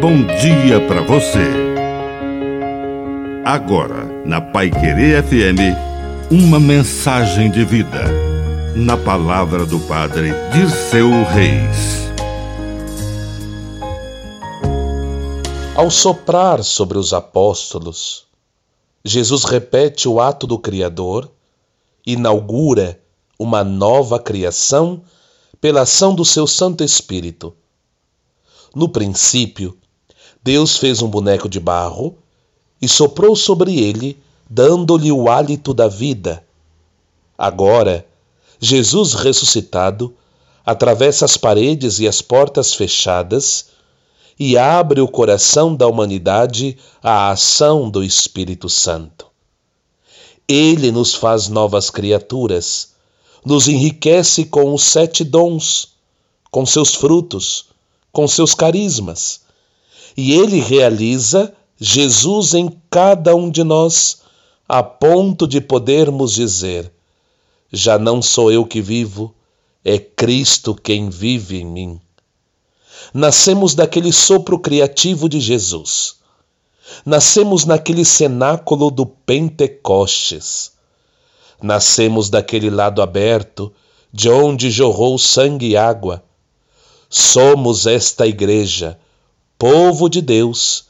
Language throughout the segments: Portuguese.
bom dia para você. Agora, na Pai Querer FM, uma mensagem de vida. Na palavra do Padre Dirceu Reis. Ao soprar sobre os apóstolos, Jesus repete o ato do Criador, inaugura uma nova criação pela ação do seu Santo Espírito. No princípio, Deus fez um boneco de barro e soprou sobre ele, dando-lhe o hálito da vida. Agora, Jesus ressuscitado atravessa as paredes e as portas fechadas e abre o coração da humanidade à ação do Espírito Santo. Ele nos faz novas criaturas, nos enriquece com os sete dons, com seus frutos, com seus carismas. E ele realiza Jesus em cada um de nós, a ponto de podermos dizer: Já não sou eu que vivo, é Cristo quem vive em mim. Nascemos daquele sopro criativo de Jesus. Nascemos naquele cenáculo do Pentecostes. Nascemos daquele lado aberto, de onde jorrou sangue e água Somos esta igreja, povo de Deus,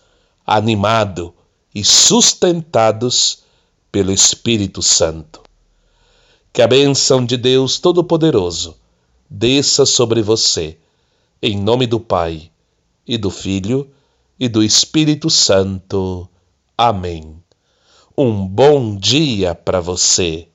animado e sustentados pelo Espírito Santo. Que a bênção de Deus Todo-Poderoso desça sobre você, em nome do Pai, e do Filho, e do Espírito Santo. Amém. Um bom dia para você.